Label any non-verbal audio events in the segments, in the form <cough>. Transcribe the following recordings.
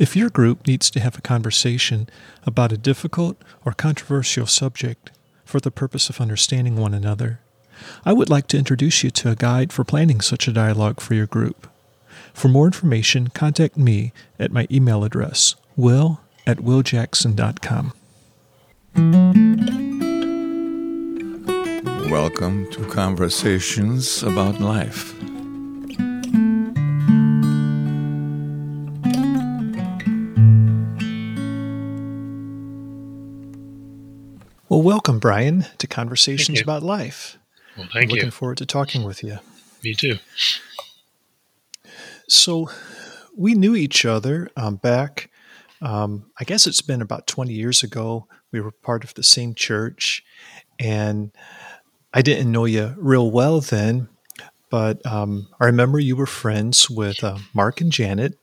If your group needs to have a conversation about a difficult or controversial subject for the purpose of understanding one another, I would like to introduce you to a guide for planning such a dialogue for your group. For more information, contact me at my email address, will at willjackson.com. Welcome to Conversations About Life. Well, welcome, Brian, to Conversations About Life. Well, thank I'm you. Looking forward to talking with you. Me too. So, we knew each other um, back, um, I guess it's been about 20 years ago. We were part of the same church, and I didn't know you real well then, but um, I remember you were friends with uh, Mark and Janet,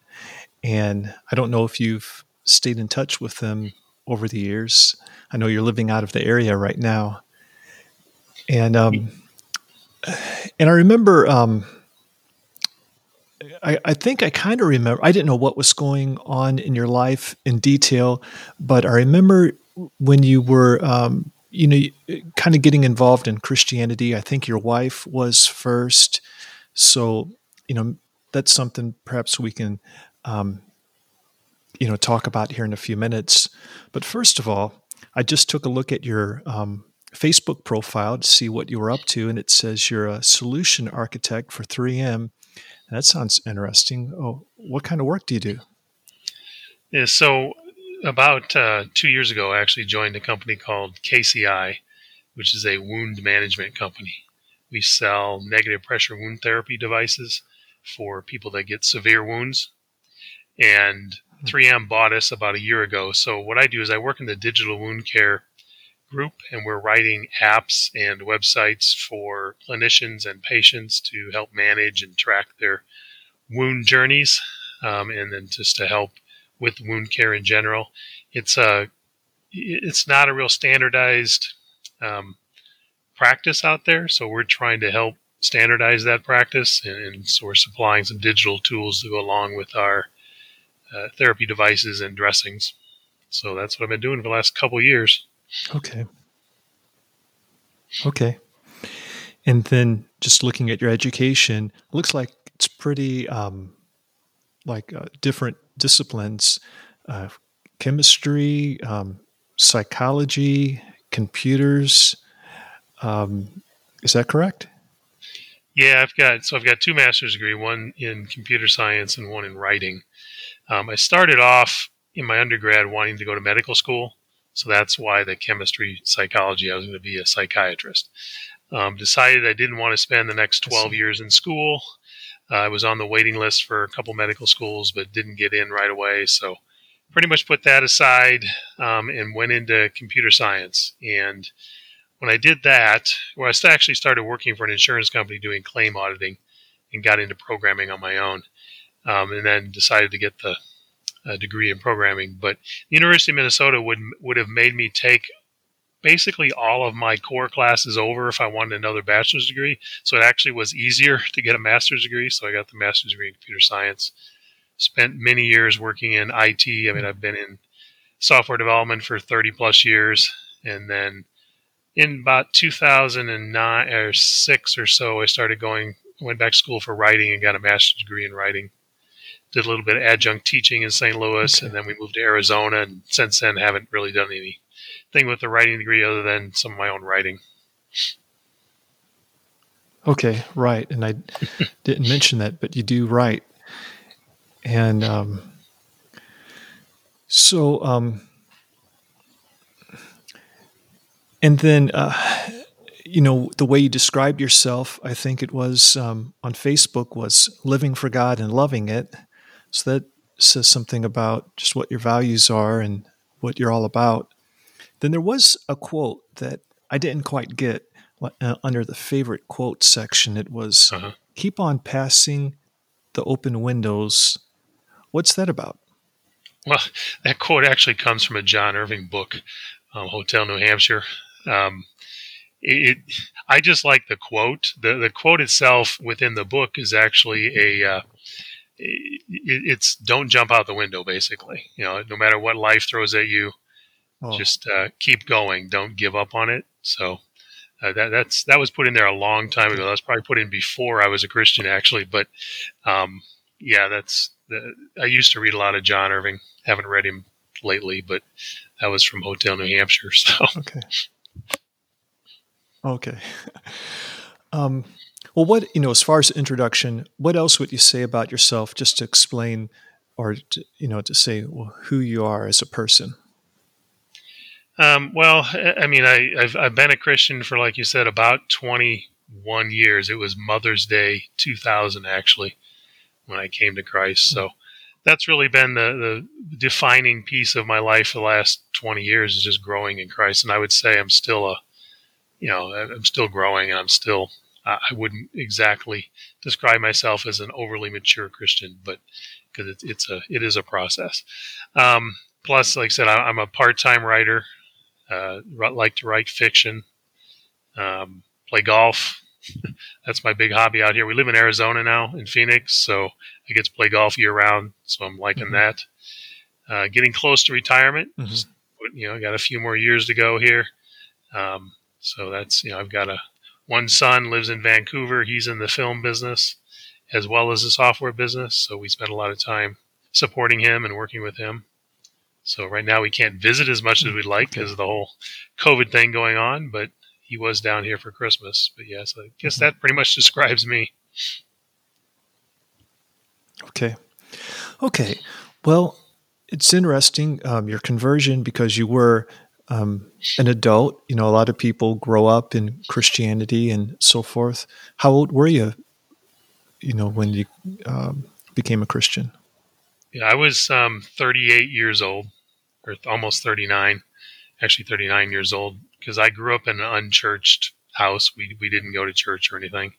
and I don't know if you've stayed in touch with them over the years. I know you're living out of the area right now, and um, and I remember. Um, I, I, think I kind of remember. I didn't know what was going on in your life in detail, but I remember when you were, um, you know, kind of getting involved in Christianity. I think your wife was first, so you know that's something perhaps we can, um, you know, talk about here in a few minutes. But first of all, I just took a look at your um, Facebook profile to see what you were up to, and it says you're a solution architect for 3M. That sounds interesting. Oh, what kind of work do you do? Yeah, so about uh, two years ago, I actually joined a company called KCI, which is a wound management company. We sell negative pressure wound therapy devices for people that get severe wounds. And 3M bought us about a year ago. So what I do is I work in the digital wound care group, and we're writing apps and websites for clinicians and patients to help manage and track their wound journeys, um, and then just to help with wound care in general. It's a it's not a real standardized um, practice out there, so we're trying to help standardize that practice, and, and so we're supplying some digital tools to go along with our uh, therapy devices and dressings. So that's what I've been doing for the last couple years. Okay. Okay. And then just looking at your education, looks like it's pretty um, like uh, different disciplines uh, chemistry, um, psychology, computers. Um, is that correct? Yeah, I've got so I've got two master's degree, one in computer science and one in writing. Um, I started off in my undergrad wanting to go to medical school, so that's why the chemistry psychology. I was going to be a psychiatrist. Um, decided I didn't want to spend the next 12 years in school. Uh, I was on the waiting list for a couple medical schools, but didn't get in right away. So pretty much put that aside um, and went into computer science. And when I did that, well, I actually started working for an insurance company doing claim auditing and got into programming on my own. Um, and then decided to get the uh, degree in programming. But the University of Minnesota would would have made me take basically all of my core classes over if I wanted another bachelor's degree. So it actually was easier <laughs> to get a master's degree. So I got the master's degree in computer science. Spent many years working in IT. I mean, I've been in software development for 30 plus years. And then in about 2009 or six or so, I started going, went back to school for writing and got a master's degree in writing did a little bit of adjunct teaching in St. Louis, okay. and then we moved to Arizona. And since then, haven't really done anything with the writing degree other than some of my own writing. Okay, right. And I <laughs> didn't mention that, but you do write. And um, so, um, and then, uh, you know, the way you described yourself, I think it was um, on Facebook, was living for God and loving it. So that says something about just what your values are and what you're all about. Then there was a quote that I didn't quite get uh, under the favorite quote section. It was uh-huh. keep on passing the open windows. What's that about? Well, that quote actually comes from a John Irving book, um, Hotel New Hampshire. Um, it, I just like the quote. The the quote itself within the book is actually a uh, it, it's don't jump out the window. Basically, you know, no matter what life throws at you, oh. just uh, keep going. Don't give up on it. So uh, that that's that was put in there a long time ago. That was probably put in before I was a Christian, actually. But um, yeah, that's the, I used to read a lot of John Irving. Haven't read him lately, but that was from Hotel New Hampshire. <laughs> So okay, okay. <laughs> Um, well, what you know, as far as introduction, what else would you say about yourself, just to explain, or to, you know, to say well, who you are as a person? Um, well, I mean, I, have I've been a Christian for, like you said, about 21 years. It was Mother's Day 2000, actually, when I came to Christ. So that's really been the, the defining piece of my life for the last 20 years is just growing in Christ. And I would say I'm still a, you know, I'm still growing and I'm still, I wouldn't exactly describe myself as an overly mature Christian, but because it's, it's a, it is a process. Um, plus, like I said, I, I'm a part-time writer uh, like to write fiction, um, play golf. <laughs> That's my big hobby out here. We live in Arizona now, in Phoenix, so I get to play golf year round. So I'm liking mm-hmm. that. Uh, getting close to retirement. Mm-hmm. You know, I got a few more years to go here. Um, so that's you know, I've got a one son lives in Vancouver. He's in the film business as well as the software business. So we spend a lot of time supporting him and working with him. So right now we can't visit as much as we'd like because of the whole COVID thing going on. But he was down here for Christmas. But yes, I guess that pretty much <laughs> describes me. Okay. Okay. Well, it's interesting um, your conversion because you were um, an adult. You know, a lot of people grow up in Christianity and so forth. How old were you? You know, when you um, became a Christian? Yeah, I was um, 38 years old or almost 39, actually 39 years old, because I grew up in an unchurched house. We, we didn't go to church or anything.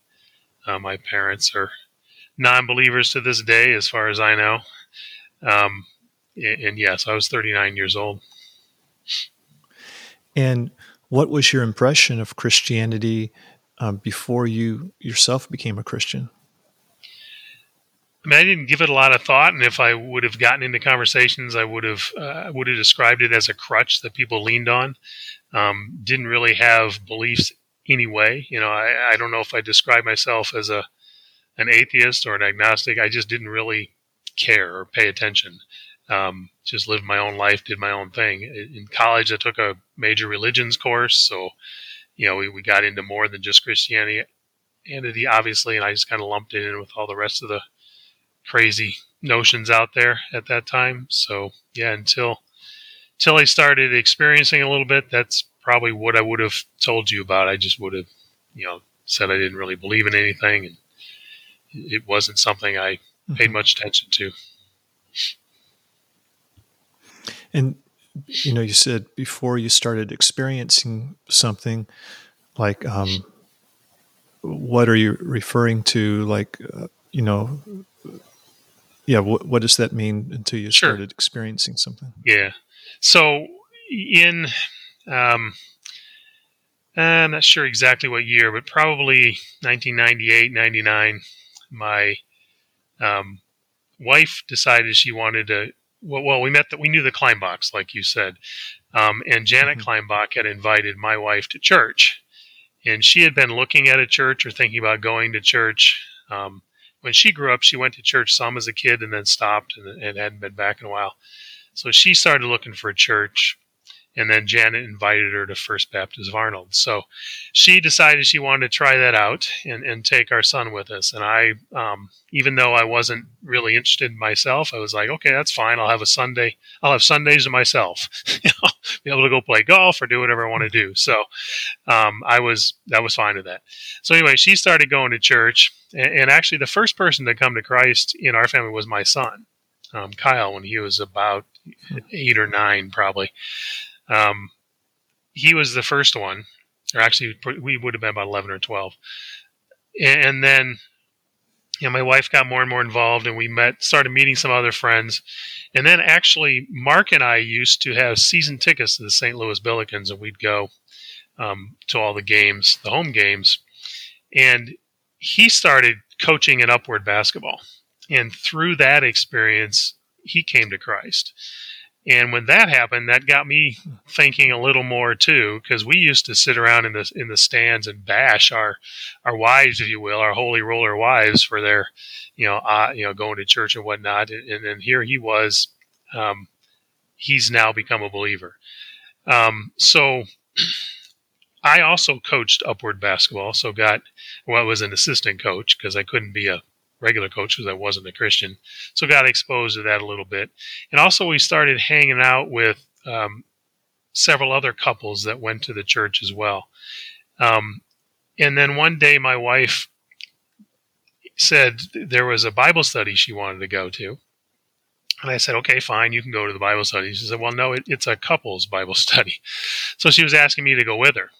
Uh, my parents are non believers to this day, as far as I know. Um, and, and yes, I was 39 years old. And what was your impression of Christianity um, before you yourself became a Christian? I mean, I didn't give it a lot of thought, and if I would have gotten into conversations, I would have uh, would have described it as a crutch that people leaned on. Um, didn't really have beliefs anyway. You know, I, I don't know if I describe myself as a an atheist or an agnostic. I just didn't really care or pay attention. Um, just lived my own life, did my own thing. In college, I took a major religions course, so you know we, we got into more than just Christianity, entity obviously, and I just kind of lumped it in with all the rest of the crazy notions out there at that time. So yeah, until until I started experiencing a little bit, that's probably what I would have told you about. I just would have, you know, said I didn't really believe in anything, and it wasn't something I paid mm-hmm. much attention to. And you know, you said before you started experiencing something, like, um, what are you referring to? Like, uh, you know, yeah what, what does that mean until you sure. started experiencing something yeah so in um, i'm not sure exactly what year but probably 1998 99 my um, wife decided she wanted to well, well we met that we knew the kleinbachs like you said um, and janet mm-hmm. kleinbach had invited my wife to church and she had been looking at a church or thinking about going to church um, when she grew up, she went to church some as a kid and then stopped and, and hadn't been back in a while. So she started looking for a church and then Janet invited her to First Baptist of Arnold. So she decided she wanted to try that out and, and take our son with us. And I, um, even though I wasn't really interested in myself, I was like, okay, that's fine. I'll have a Sunday. I'll have Sundays to myself. <laughs> know, be able to go play golf or do whatever I want to do. So um, I was that was fine with that. So anyway, she started going to church, and, and actually, the first person to come to Christ in our family was my son. Um, Kyle, when he was about eight or nine, probably. Um, he was the first one, or actually, we would have been about 11 or 12. And then, you know, my wife got more and more involved, and we met, started meeting some other friends. And then, actually, Mark and I used to have season tickets to the St. Louis Billikens, and we'd go um, to all the games, the home games. And he started coaching in upward basketball. and through that experience, he came to Christ. And when that happened, that got me thinking a little more too, because we used to sit around in the in the stands and bash our our wives, if you will, our holy roller wives for their, you know, uh, you know, going to church and whatnot. And, then here he was, um, he's now become a believer. Um, so <clears throat> I also coached upward basketball, so got well, I was an assistant coach because I couldn't be a regular coach because I wasn't a Christian. So got exposed to that a little bit. And also we started hanging out with um, several other couples that went to the church as well. Um, and then one day my wife said there was a Bible study she wanted to go to. And I said, okay, fine, you can go to the Bible study. She said, well, no, it, it's a couples Bible <laughs> study. So she was asking me to go with her.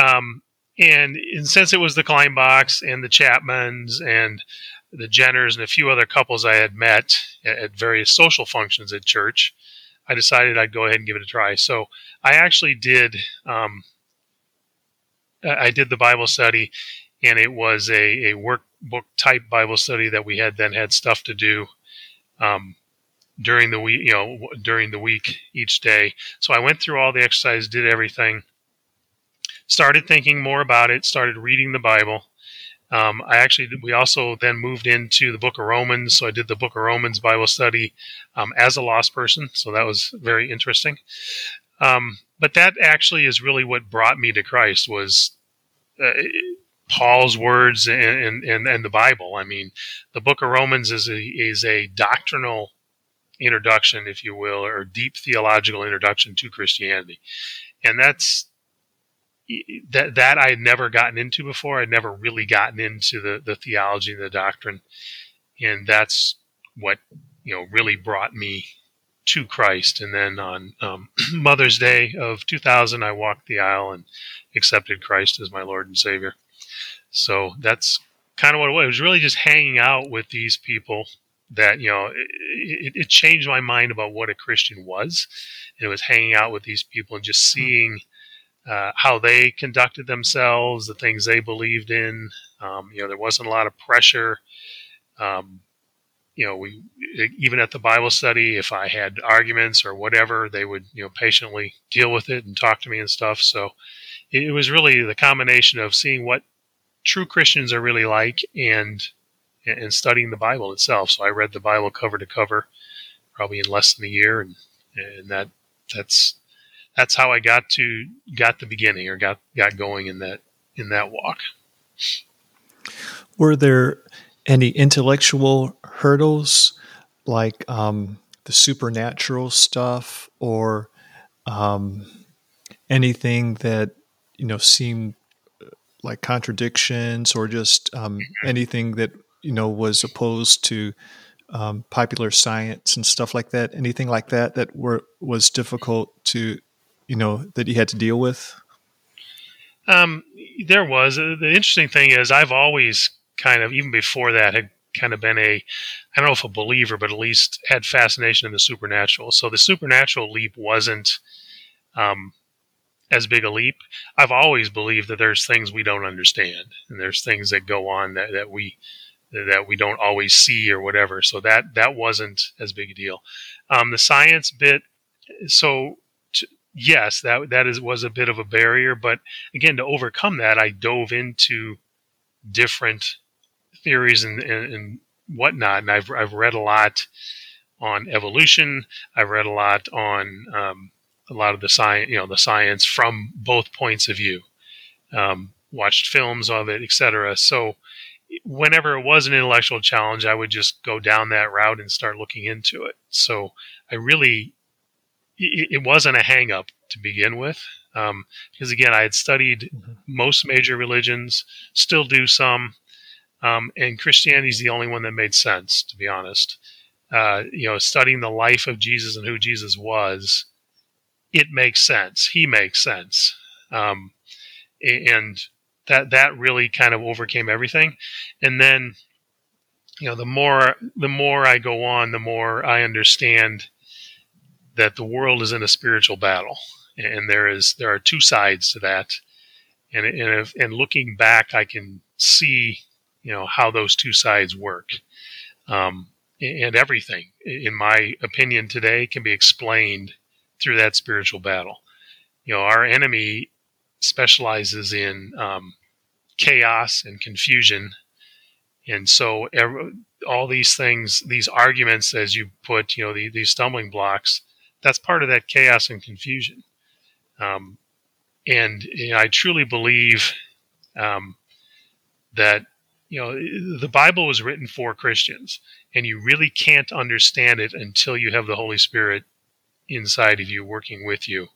Um, and, and, since it was the Kleinbachs and the Chapmans and the Jenners and a few other couples I had met at various social functions at church, I decided I'd go ahead and give it a try. So I actually did. Um, I did the Bible study, and it was a, a workbook type Bible study that we had then had stuff to do um, during the week. You know, during the week each day. So I went through all the exercises, did everything, started thinking more about it, started reading the Bible, um, I actually we also then moved into the Book of Romans, so I did the Book of Romans Bible study um, as a lost person, so that was very interesting. Um, but that actually is really what brought me to Christ was uh, Paul's words and, and and the Bible. I mean, the Book of Romans is a is a doctrinal introduction, if you will, or deep theological introduction to Christianity, and that's that that I had never gotten into before. I'd never really gotten into the the theology and the doctrine, and that's what you know really brought me to Christ. And then on um, <clears throat> Mother's Day of 2000, I walked the aisle and accepted Christ as my Lord and Savior. So that's kind of what it was. It was really just hanging out with these people that you know it, it, changed my mind about what a Christian was. And it was hanging out with these people and just hmm. seeing uh, how they conducted themselves, the things they believed in. Um, you know, there wasn't a lot of pressure. Um, you know, we even at the Bible study, if I had arguments or whatever, they would you know patiently deal with it and talk to me and stuff. So it, was really the combination of seeing what true Christians are really like and and studying the Bible itself. So I read the Bible cover to cover, probably in less than a year, and and that that's that's how I got to got the beginning or got got going in that in that walk. Were there any intellectual hurdles like um, the supernatural stuff or um, anything that you know seemed uh, like contradictions or just um, anything that you know was opposed to um, popular science and stuff like that anything like that that were was difficult to you know that you had to deal with? Um, there was. Uh, the interesting thing is, I've always kind of, even before that, had kind of been a, I don't know if a believer, but at least had fascination in the supernatural. So the supernatural leap wasn't um, as big a leap. I've always believed that there's things we don't understand, and there's things that go on that, that we that we don't always see or whatever. So that that wasn't as big a deal. Um, the science bit. So yes, that that is was a bit of a barrier. But again, to overcome that, I dove into different theories and, and, and whatnot, and I've I've read a lot on evolution. I've read a lot on um, a lot of the science, you know, the science from both points of view. Um, watched films of it, etc. So whenever it was an intellectual challenge, I would just go down that route and start looking into it. So I really it, wasn't a hangup to begin with. Um, because again, I had studied mm-hmm. most major religions, still do some, um, and Christianity is the only one that made sense, to be honest. Uh, you know, studying the life of Jesus and who Jesus was, it makes sense. He makes sense, um, and that that really kind of overcame everything. And then, you know, the more the more I go on, the more I understand that the world is in a spiritual battle, and there is there are two sides to that, and and, if, and looking back, I can see you know how those two sides work. um, and everything, in my opinion, today can be explained through that spiritual battle. You know, our enemy specializes in um, chaos and confusion, and so every, all these things, these arguments, as you put, you know, the, these stumbling blocks, that's part of that chaos and confusion. Um, and you know, I truly believe um, that you know the Bible was written for Christians, and you really can't understand it until you have the Holy Spirit inside of you, working with you.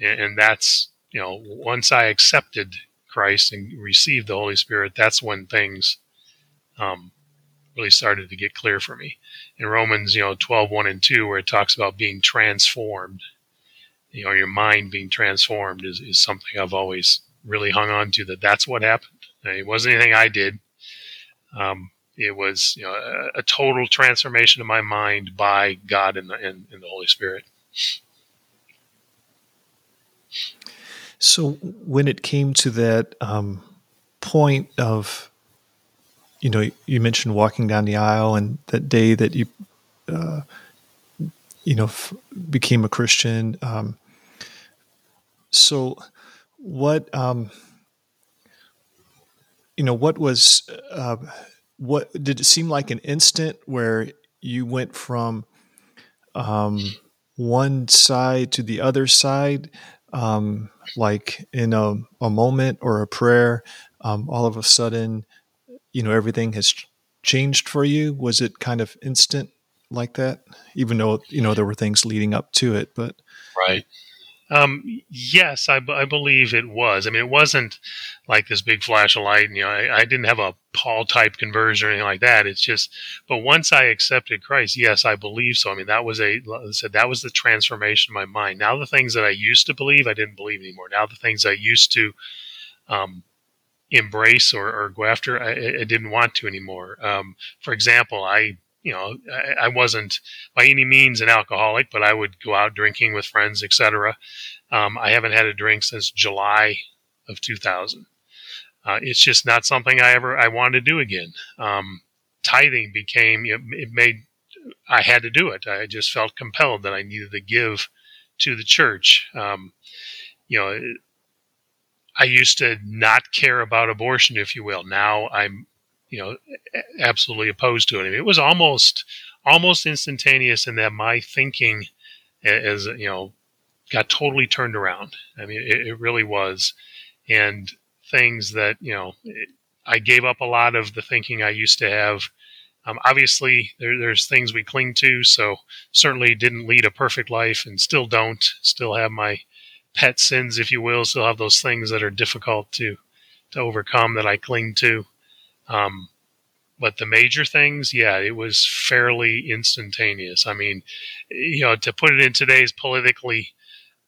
And, and that's you know, once I accepted Christ and received the Holy Spirit, that's when things um, really started to get clear for me. In Romans, you know, 12, 1 and 2, where it talks about being transformed, you know, your mind being transformed is, is something I've always really hung on to that that's what happened. It wasn't anything I did. Um, it was you know, a, a, total transformation of my mind by God and the, and, and the Holy Spirit. So when it came to that um, point of, you know, you mentioned walking down the aisle and that day that you, uh, you know, f- became a Christian. Um, so what, um, you know, what was, uh, what did it seem like an instant where you went from um, one side to the other side? um, like in a, a, moment or a prayer, um, all of a sudden, you know, everything has changed for you? Was it kind of instant like that? Even though, you know, there were things leading up to it, but. Right. Um, yes, I, I, believe it was. I mean, it wasn't like this big flash of light. And, you know, I, I, didn't have a Paul type conversion or anything like that. It's just, but once I accepted Christ, yes, I believe so. I mean, that was a, I said, that was the transformation of my mind. Now the things that I used to believe, I didn't believe anymore. Now the things I used to, um, embrace or, or go after, I, I, didn't want to anymore. Um, for example, I you know, I, I, wasn't by any means an alcoholic, but I would go out drinking with friends, etc. Um, I haven't had a drink since July of 2000. Uh, it's just not something I ever I wanted to do again. Um, tithing became it made I had to do it. I just felt compelled that I needed to give to the church. Um, you know, I used to not care about abortion, if you will. Now I'm you know, absolutely opposed to it. I mean, it was almost almost instantaneous in that my thinking, as you know, got totally turned around. I mean, it, it really was, and things that you know, I gave up a lot of the thinking I used to have. Um, obviously, there, there's things we cling to, so certainly didn't lead a perfect life, and still don't. Still have my pet sins, if you will. Still have those things that are difficult to to overcome that I cling to. Um, but the major things, yeah, it was fairly instantaneous. I mean, you know, to put it in today's politically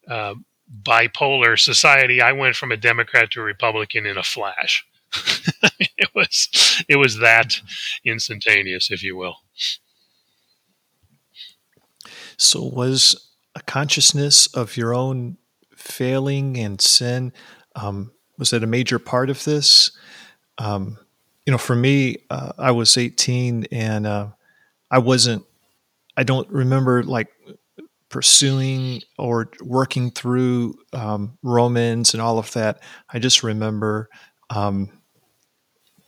uh, bipolar society, I went from a Democrat to a Republican in a flash. <laughs> it was it was that instantaneous, if you will. So, was a consciousness of your own failing and sin um, was that a major part of this? Um, you know, for me, uh, I was 18 and uh, I wasn't, I don't remember like pursuing or working through um, Romans and all of that. I just remember um,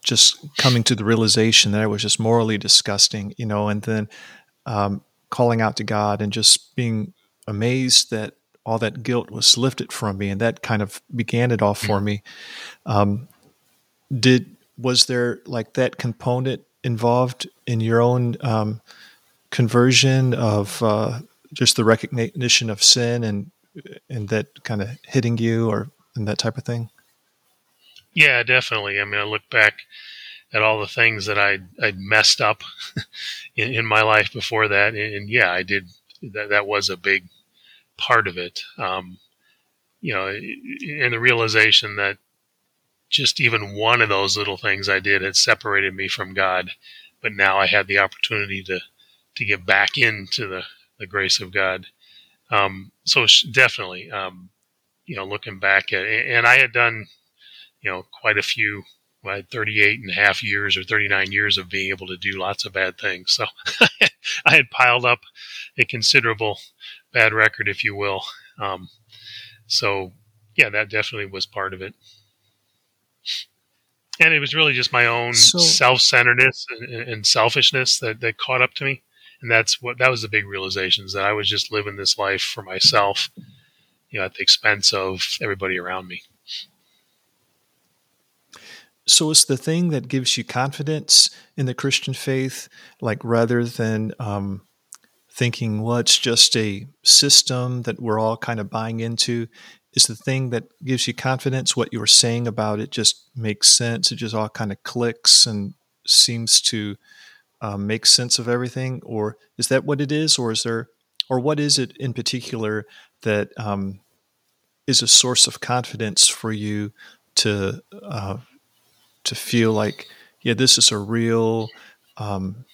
just coming to the realization that I was just morally disgusting, you know, and then um, calling out to God and just being amazed that all that guilt was lifted from me, and that kind of began it all for mm-hmm. me. Um, did was there like that component involved in your own um, conversion of uh, just the recognition of sin and and that kind of hitting you or and that type of thing? Yeah, definitely. I mean, I look back at all the things that I'd, I'd messed up <laughs> in, in, my life before that, and, and, yeah, I did. That that was a big part of it. Um, you know, and the realization that just even one of those little things I did had separated me from God. But now I had the opportunity to, to get back into the, the grace of God. Um, so definitely, um, you know, looking back at, and I had done, you know, quite a few I had 38 and a half years or 39 years of being able to do lots of bad things. So <laughs> I had piled up a considerable bad record, if you will. Um, so yeah, that definitely was part of it. And it was really just my own so, self-centeredness and, and selfishness that, that caught up to me. And that's what, that was the big realization is that I was just living this life for myself, you know, at the expense of everybody around me. So it's the thing that gives you confidence in the Christian faith, like rather than um, thinking, well, it's just a system that we're all kind of buying into. Is the thing that gives you confidence what you were saying about it just makes sense? It just all kind of clicks and seems to um, make sense of everything, or is that what it is, or is there, or what is it in particular that um, is a source of confidence for you to uh, to feel like, yeah, this is a real, um,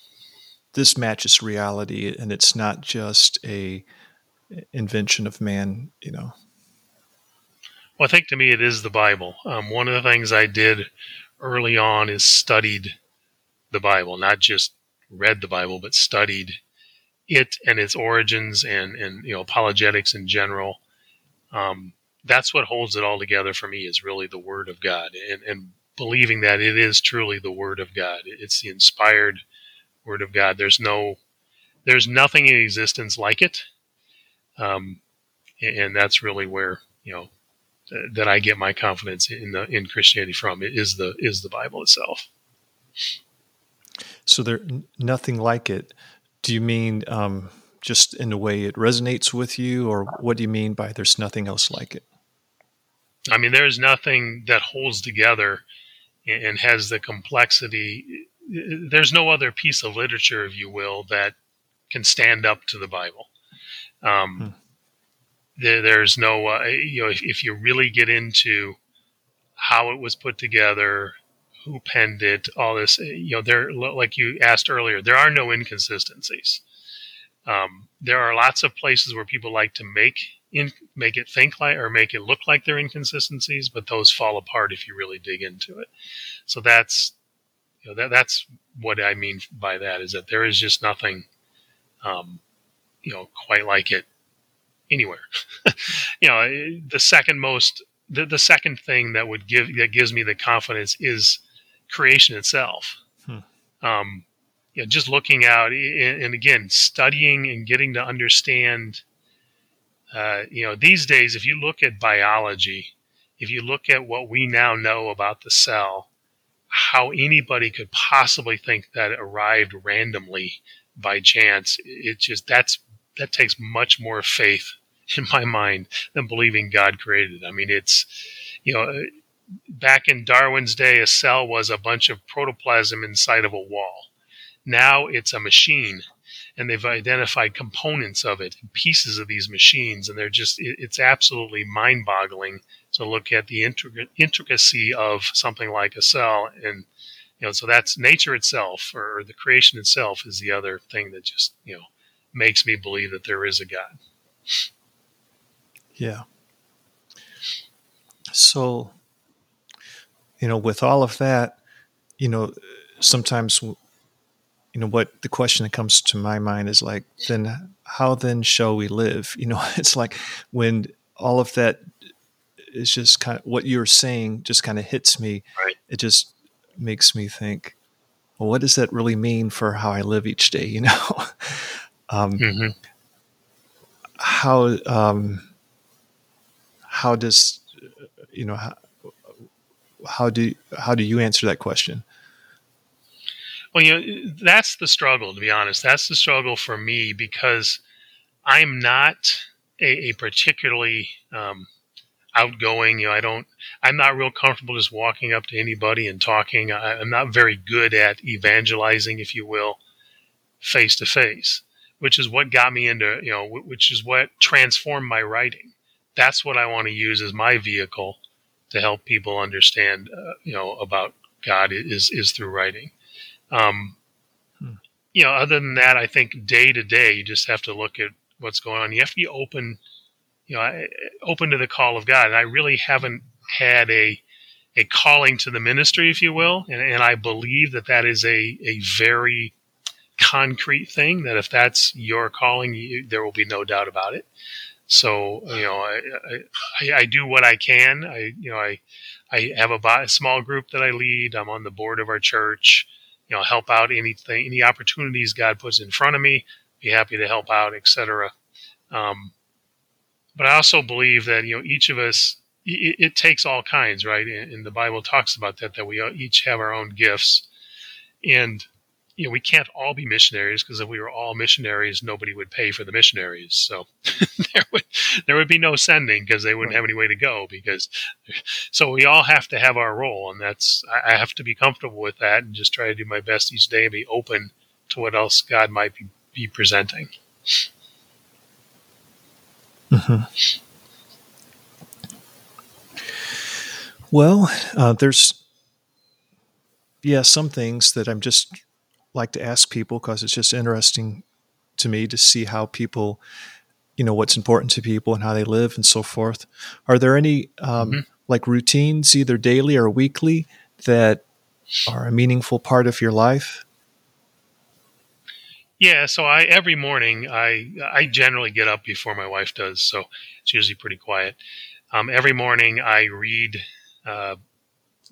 this matches reality, and it's not just a invention of man, you know. Well, I think to me it is the Bible. Um, one of the things I did early on is studied the Bible, not just read the Bible, but studied it and its origins and, and you know apologetics in general. Um, that's what holds it all together for me is really the Word of God. And, and believing that it is truly the Word of God. It's the inspired Word of God. There's no, there's nothing in existence like it, um, and that's really where you know that I get my confidence in the in Christianity from. It is the is the Bible itself. So there, nothing like it. Do you mean um, just in the way it resonates with you, or what do you mean by there's nothing else like it? I mean, there's nothing that holds together and has the complexity. There's no other piece of literature, if you will, that can stand up to the Bible. Um, hmm. there, there's no, uh, you know, if, if, you really get into how it was put together, who penned it, all this, you know, there, like you asked earlier, there are no inconsistencies. Um, there are lots of places where people like to make in, make it think like or make it look like they're inconsistencies, but those fall apart if you really dig into it. So that's you know that that's what I mean by that is that there is just nothing, um, you know, quite like it anywhere. <laughs> you know, the second most the, the second thing that would give that gives me the confidence is creation itself. Hmm. Um, you know, just looking out and, and again studying and getting to understand uh, you know, these days, if you look at biology, if you look at what we now know about the cell, how anybody could possibly think that it arrived randomly by chance, it just that's that takes much more faith <laughs> in my mind than believing God created. I mean, it's you know, back in Darwin's day, a cell was a bunch of protoplasm inside of a wall. Now it's a machine and they've identified components of it, pieces of these machines, and they're just, it's absolutely mind boggling to look at the intricacy of something like a cell. And, you know, so that's nature itself or the creation itself is the other thing that just, you know, makes me believe that there is a God. Yeah. So, you know, with all of that, you know, sometimes you know what the question that comes to my mind is like then how then shall we live you know <laughs> it's like when all of that is just kind of what you're saying just kind of hits me right. it just makes me think well what does that really mean for how i live each day <laughs> you know um, mm-hmm. how um, how does you know how, how do how do you answer that question well, you know, that's the struggle, to be honest. That's the struggle for me because I'm not a, a particularly um, outgoing. You know, I don't. I'm not real comfortable just walking up to anybody and talking. I, I'm not very good at evangelizing, if you will, face to face. Which is what got me into, you know, which is what transformed my writing. That's what I want to use as my vehicle to help people understand, uh, you know, about God is is through writing. Um, hmm. You know, other than that, I think day to day, you just have to look at what's going on. You have to be open, you know, open to the call of God. And I really haven't had a a calling to the ministry, if you will, and, and I believe that that is a a very concrete thing. That if that's your calling, you, there will be no doubt about it. So you know, I, I, I do what I can. I you know I I have a, a small group that I lead. I'm on the board of our church. You know, help out anything, any opportunities God puts in front of me. Be happy to help out, etc. Um, but I also believe that you know each of us it, it takes all kinds, right? And, and, the Bible talks about that that we each have our own gifts, and you know we can't all be missionaries because if we were all missionaries, nobody would pay for the missionaries. So <laughs> there would there would be no sending because they wouldn't have any way to go. Because so we all have to have our role, and that's I have to be comfortable with that and just try to do my best each day and be open to what else God might be, be presenting. Mm-hmm. Well, uh, there's yeah some things that I'm just like to ask people because it's just interesting to me to see how people, you know, what's important to people and how they live and so forth. Are there any um, mm-hmm. like routines, either daily or weekly, that are a meaningful part of your life? Yeah, so I every morning I I generally get up before my wife does, so it's usually pretty quiet. Um, every morning I read uh,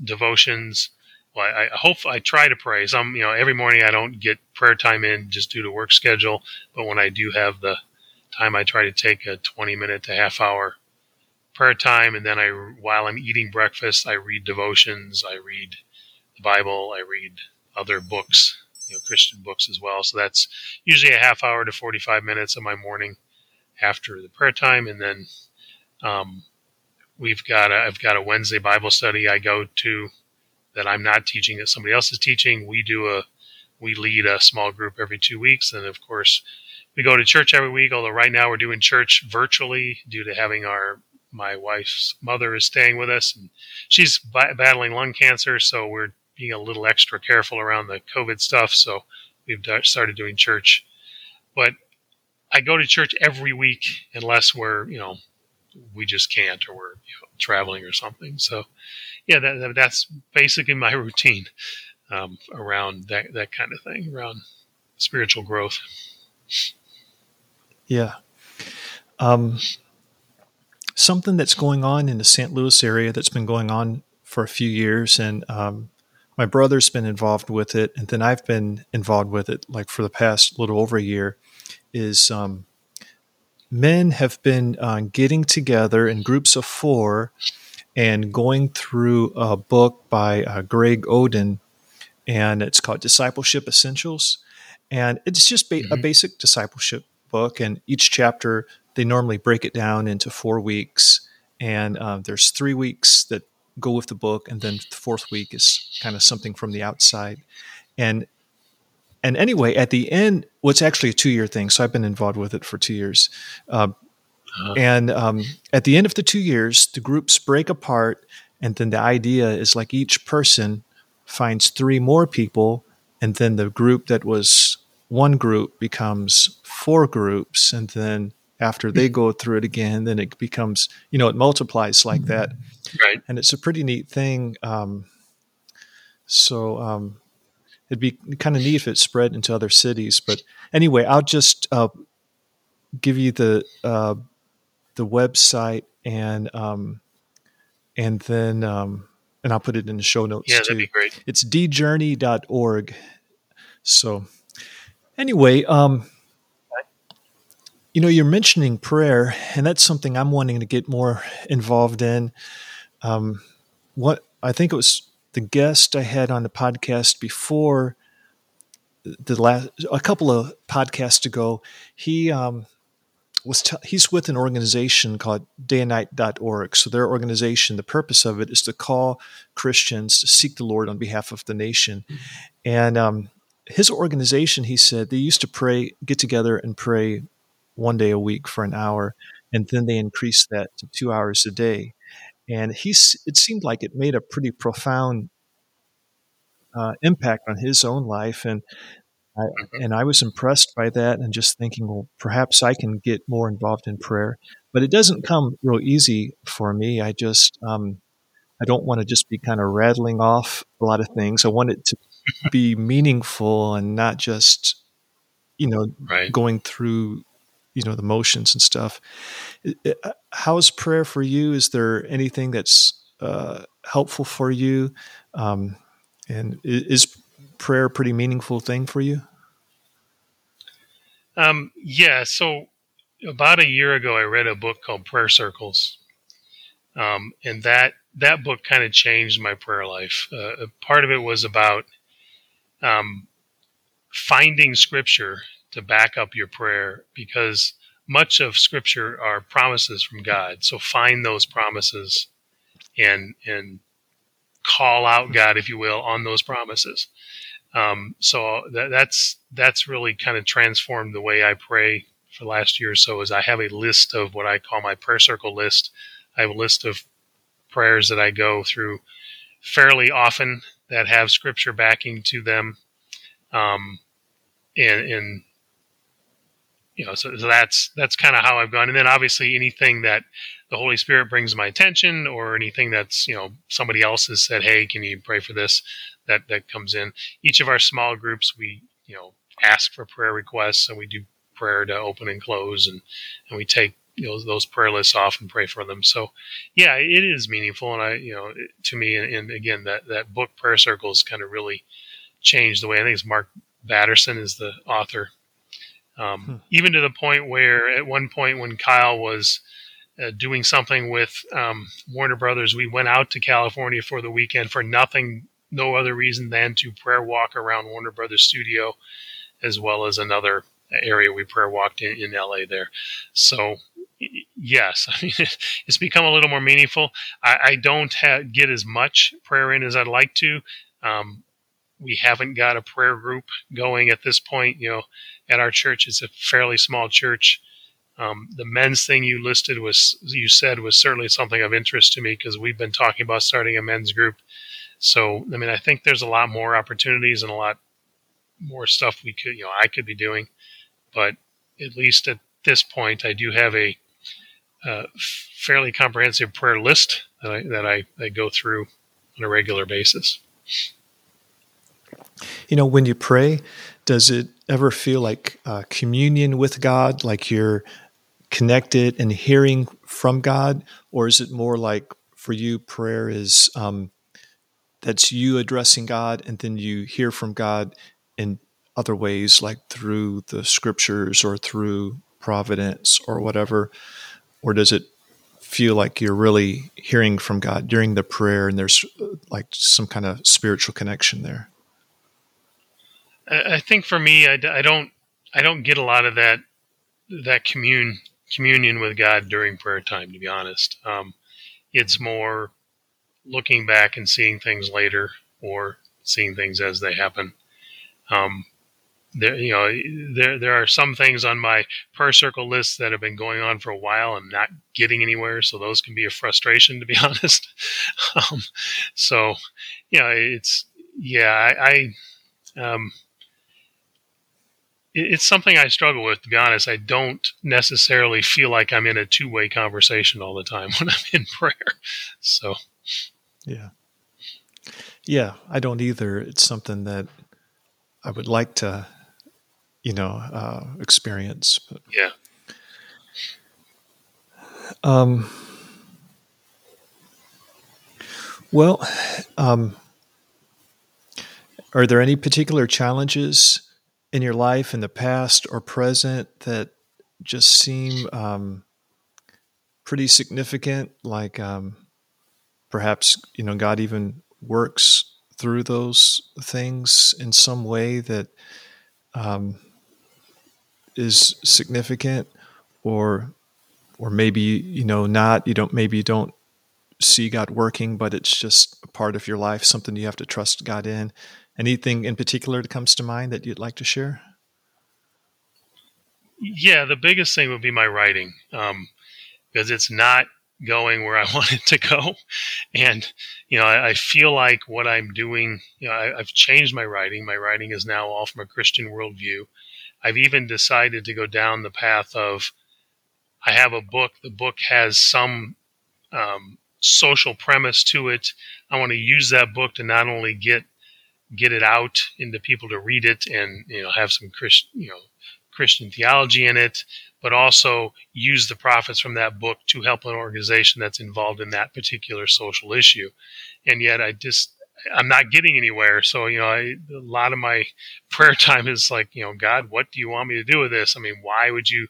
devotions. Well, I, I, hope I try to pray. Some you know every morning I don't get prayer time in just due to work schedule, but when I do have the time, I try to take a twenty minute to half hour prayer time, and then I while I'm eating breakfast, I read devotions. I read the Bible. I read other books you know, Christian books as well. So that's usually a half hour to 45 minutes of my morning after the prayer time. And then um, we've got a, I've got a Wednesday Bible study I go to that I'm not teaching that somebody else is teaching. We do a we lead a small group every two weeks, and of course we go to church every week. Although right now we're doing church virtually due to having our my wife's mother is staying with us, and she's battling lung cancer, so we're being a little extra careful around the COVID stuff. So we've started doing church. But I go to church every week unless we're, you know, we just can't or we're you know, traveling or something. So, yeah, that, that's basically my <laughs> routine um, around that, that kind of thing, around spiritual growth. Yeah. Um, something that's going on in the St. Louis area that's been going on for a few years, and um, my brother's been involved with it, and then I've been involved with it like for the past little over a year. Is um, men have been uh, getting together in groups of four and going through a book by uh, Greg Ogden, and it's called Discipleship Essentials, and it's just ba- mm-hmm. a basic discipleship book. And each chapter they normally break it down into four weeks, and uh, there's three weeks that go with the book, and then the fourth week is kind of something from the outside. And and anyway, at the end, well, actually a two year thing. So I've been involved with it for two years. Uh, uh-huh. And um, at the end of the two years, the groups break apart, and then the idea is like each person finds three more people, and then the group that was one group becomes four groups, and then after they go through it again, then it becomes, you know, it multiplies like mm-hmm. that. Right. And it's a pretty neat thing. Um, so um, it'd be kind of neat if it spread into other cities. But anyway, I'll just uh, give you the uh, the website and um, and then um, and I'll put it in the show notes yeah, too. that'd be great. It's djourney.org. So anyway, um, you know, you're mentioning prayer, and that's something I'm wanting to get more involved in. Um, what I think it was the guest I had on the podcast before the last a couple of podcasts ago. He um, was t- he's with an organization called dayandnight.org. So their organization, the purpose of it is to call Christians to seek the Lord on behalf of the nation, mm-hmm. and um, his organization, he said, they used to pray, get together and pray one day a week for an hour, and then they increased that to two hours a day. And he's it seemed like it made a pretty profound uh, impact on his own life, and I, mm-hmm. and I was impressed by that, and just thinking, well, perhaps I can get more involved in prayer. But it doesn't come real easy for me. I just um, I don't want to just be kind of rattling off a lot of things. I want it to be meaningful and not just, you know, <laughs> right. going through, you know, the motions and stuff. How's prayer for you? Is there anything that's uh, helpful for you? Um, and is prayer a pretty meaningful thing for you? Um, yeah. So about a year ago, I read a book called Prayer Circles, um, and that that book kind of changed my prayer life. Uh, part of it was about um, finding scripture to back up your prayer because much of scripture are promises from God. So find those promises and and call out God, if you will, on those promises. Um, so that, that's that's really kind of transformed the way I pray for the last year or so. Is I have a list of what I call my prayer circle list. I have a list of prayers that I go through fairly often that have scripture backing to them, um, and, and you know, so, so that's that's kind of how I've gone. And then obviously anything that the Holy Spirit brings my attention, or anything that's you know somebody else has said, hey, can you pray for this? That that comes in. Each of our small groups, we you know ask for prayer requests, and we do prayer to open and close, and and we take you know those prayer lists off and pray for them. So yeah, it is meaningful, and I you know to me, and, and again that that book Prayer Circles kind of really changed the way I think it's Mark Batterson is the author. Um, hmm. Even to the point where at one point when Kyle was uh, doing something with um, Warner Brothers, we went out to California for the weekend for nothing, no other reason than to prayer walk around Warner Brothers studio, as well as another area we prayer walked in, in LA there. So yes, <laughs> I mean, it's become a little more meaningful. I, I don't have, get as much prayer in as I'd like to. Um, we haven't got a prayer group going at this point. You know, at our church, it's a fairly small church. Um, the men's thing you listed was, you said, was certainly something of interest to me because we've been talking about starting a men's group. So, I mean, I think there's a lot more opportunities and a lot more stuff we could, you know, I could be doing. But at least at this point, I do have a uh, fairly comprehensive prayer list that I, that I, I go through on a regular basis. You know, when you pray, does it ever feel like uh, communion with God, like you're connected and hearing from God, or is it more like for you, prayer is um, that's you addressing God, and then you hear from God in other ways, like through the scriptures or through providence or whatever? or does it feel like you're really hearing from God during the prayer and there's uh, like some kind of spiritual connection there? I think for me, I, I don't, I don't get a lot of that, that commune, communion with God during prayer time, to be honest. Um, it's more looking back and seeing things later or seeing things as they happen. Um, there, you know, there there are some things on my prayer circle list that have been going on for a while and not getting anywhere. So those can be a frustration, <laughs> to be honest. um, so, you know, it's yeah, I, I um, it's something I struggle with. To be honest, I don't necessarily feel like I'm in a two way conversation all the time <laughs> when I'm in prayer. So, yeah, yeah, I don't either. It's something that I would like to you know uh, experience. But, yeah. Um. Well, um, are there any particular challenges in your life in the past or present that just seem um, pretty significant? Like um, perhaps you know God even works through those things in some way that um, is significant or or maybe you know not you don't maybe you don't see God working but it's just a part of your life something you have to trust God in anything in particular that comes to mind that you'd like to share yeah the biggest thing would be my writing um, because it's not going where I <laughs> want it to go. And, you know, I, I feel like what I'm doing, you know, I, have changed my writing. My writing is now all from a Christian worldview. I've even decided to go down the path of I have a book. The book has some um, social premise to it. I want to use that book to not only get get it out into people to read it and you know have some Christian you know Christian theology in it, but also use the profits from that book to help an organization that's involved in that particular social issue. And yet, I just I'm not getting anywhere. So you know, I, a lot of my <laughs> prayer time is like, you know, God, what do you want me to do with this? I mean, why would you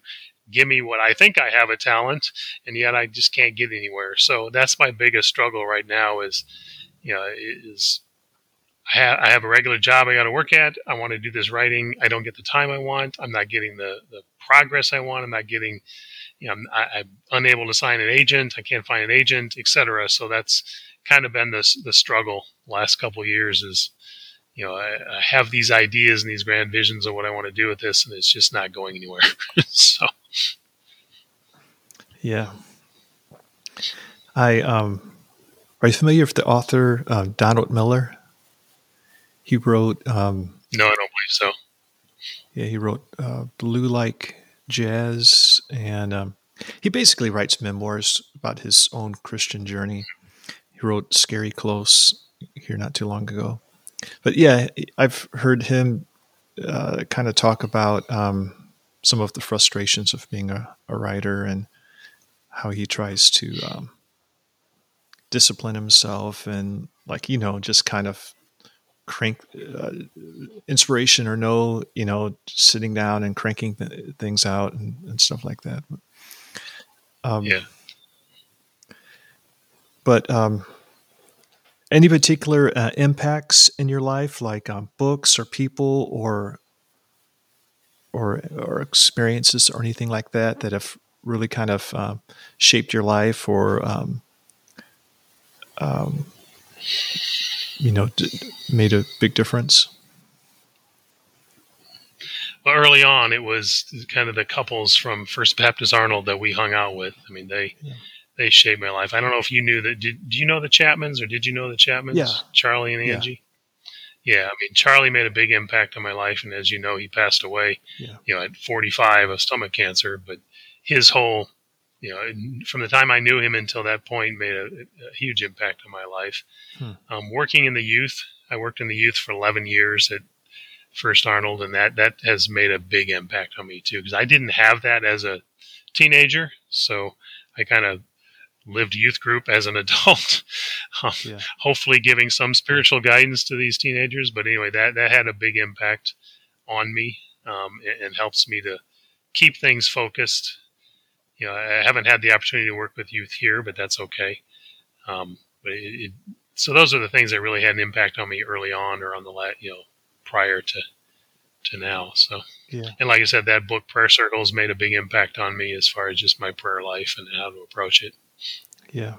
give me what I think I have a talent, and yet I just can't get anywhere. So that's my biggest struggle right now. Is you know is I have, I have a regular job I got to work at. I want to do this writing. I don't get the time I want. I'm not getting the, the progress I want. I'm not getting, you know, I'm, I, am unable to sign an agent. I can't find an agent, etc. So that's kind of been the, the struggle last couple years is, you know, I, I, have these ideas and these grand visions of what I want to do with this, and it's just not going anywhere. <laughs> so, yeah, I um, are you familiar with the author uh, Donald Miller? He wrote. Um, no, I don't believe so. Yeah, he wrote uh, Blue Like Jazz, and um, he basically writes memoirs about his own Christian journey. He wrote Scary Close here not too long ago. But yeah, I've heard him uh, kind of talk about um, some of the frustrations of being a, a, writer and how he tries to um, discipline himself and, like, you know, just kind of crank uh, inspiration or no, you know, sitting down and cranking th- things out and, and, stuff like that. Um, yeah. But um, any particular uh, impacts in your life, like um, books or people or or or experiences or anything like that, that have really kind of uh, shaped your life or um, um, you know d- made a big difference? Well, early on, it was kind of the couples from First Baptist Arnold that we hung out with. I mean, they. Yeah they shaped my life. I don't know if you knew that. Did, do you know the Chapmans or did you know the Chapmans? Yeah. Charlie and Angie. Yeah. yeah. I mean, Charlie made a big impact on my life, and as you know, he passed away. Yeah. You know, at 45 of stomach cancer. But his whole, you know, from the time I knew him until that point, made a, a huge impact on my life. Hmm. Um, working in the youth, I worked in the youth for 11 years at First Arnold, and that that has made a big impact on me too because I didn't have that as a teenager, so I kind of lived youth group as an <laughs> adult, um, yeah. hopefully giving some spiritual guidance to these teenagers. But anyway, that, that had a big impact on me um, and, and, helps me to keep things focused. You know, I haven't had the opportunity to work with youth here, but that's okay. Um, but it, it, so those are the things that really had an impact on me early on, or on the you know prior to to now. So, yeah. and like I said, that book Prayer Circles made a big impact on me as far as just my prayer life and how to approach it. Yeah.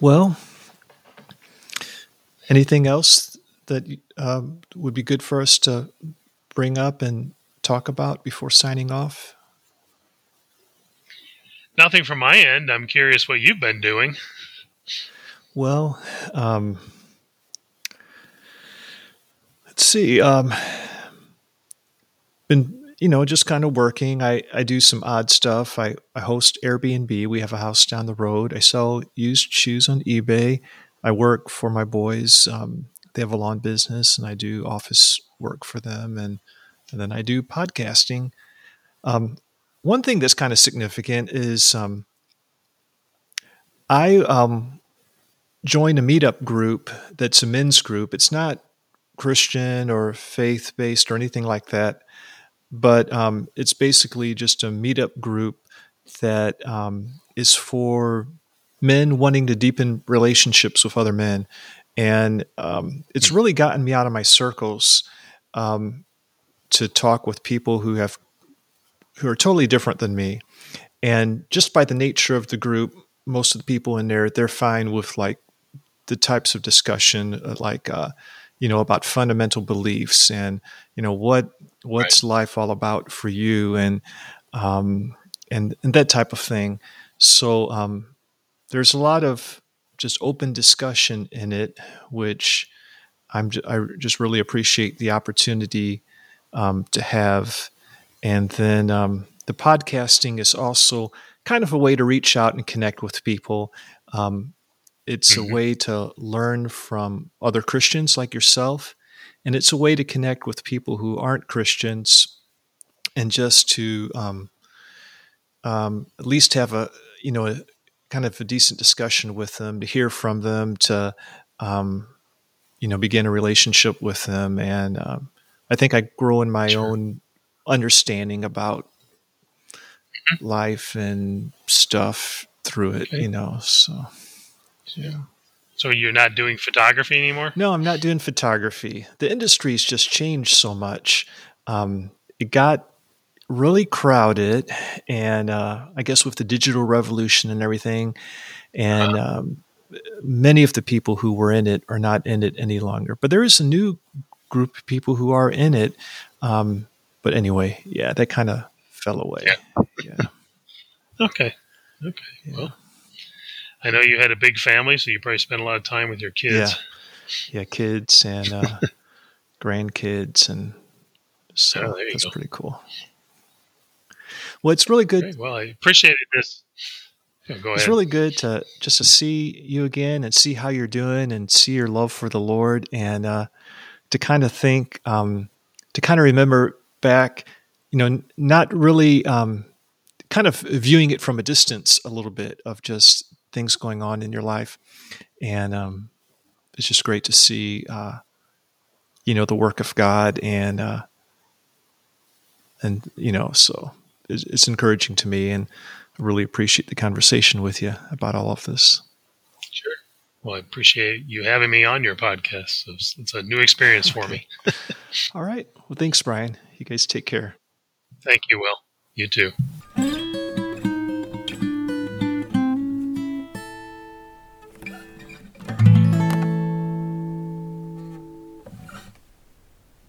Well, anything else that um, would be good for us to bring up and talk about before signing off? Nothing from my end. I'm curious what you've been doing. Well, um, let's see. Um, been you know, just kind of working. I, I do some odd stuff. I, I host Airbnb. We have a house down the road. I sell used shoes on eBay. I work for my boys. Um, they have a lawn business, and I do office work for them. And, and then I do podcasting. Um, one thing that's kind of significant is um, I um, joined a meetup group that's a men's group. It's not Christian or faith based or anything like that but um, it's basically just a meetup group that um, is for men wanting to deepen relationships with other men. And um, it's really gotten me out of my circles um, to talk with people who have who are totally different than me. And just by the nature of the group, most of the people in there, they're fine with like the types of discussion, uh, like uh, you know about fundamental beliefs and you know what what's right. life all about for you and um, and and that type of thing so um, there's a lot of just open discussion in it which i'm i just really appreciate the opportunity um, to have and then um, the podcasting is also kind of a way to reach out and connect with people. Um, it's mm-hmm. a way to learn from other Christians like yourself, and it's a way to connect with people who aren't Christians, and just to um, um, at least have a you know a kind of a decent discussion with them, to hear from them, to um, you know begin a relationship with them, and um, I think I grow in my sure. own understanding about mm-hmm. life and stuff through it, okay. you know. So, yeah. So you're not doing photography anymore? No, I'm not doing photography. The industry's just changed so much. Um, it got really crowded, and uh, I guess with the digital revolution and everything, and uh-huh. um, many of the people who were in it are not in it any longer. But there is a new group of people who are in it. Um, but anyway, yeah, that kind of fell away. Yeah. yeah. <laughs> okay. Okay. Yeah. Well, I know you had a big family, so you probably spent a lot of time with your kids. Yeah. Yeah, kids and uh, <laughs> grandkids, and so oh, that's go. pretty cool. Well, it's really good. Okay. Well, I appreciated this. Yeah, go ahead. It's really good to just to see you again and see how you're doing and see your love for the Lord and uh, to kind of think, um, to kind of remember back, you know, not really um, kind of viewing it from a distance a little bit of just things going on in your life. And um, it's just great to see, uh, you know, the work of God and, uh, and, you know, so it's, it's encouraging to me. And I really appreciate the conversation with you about all of this. Sure. Well, I appreciate you having me on your podcast. It's, it's a new experience for me. <laughs> All right. Well, thanks, Brian. You guys take care. Thank you, Will. You too.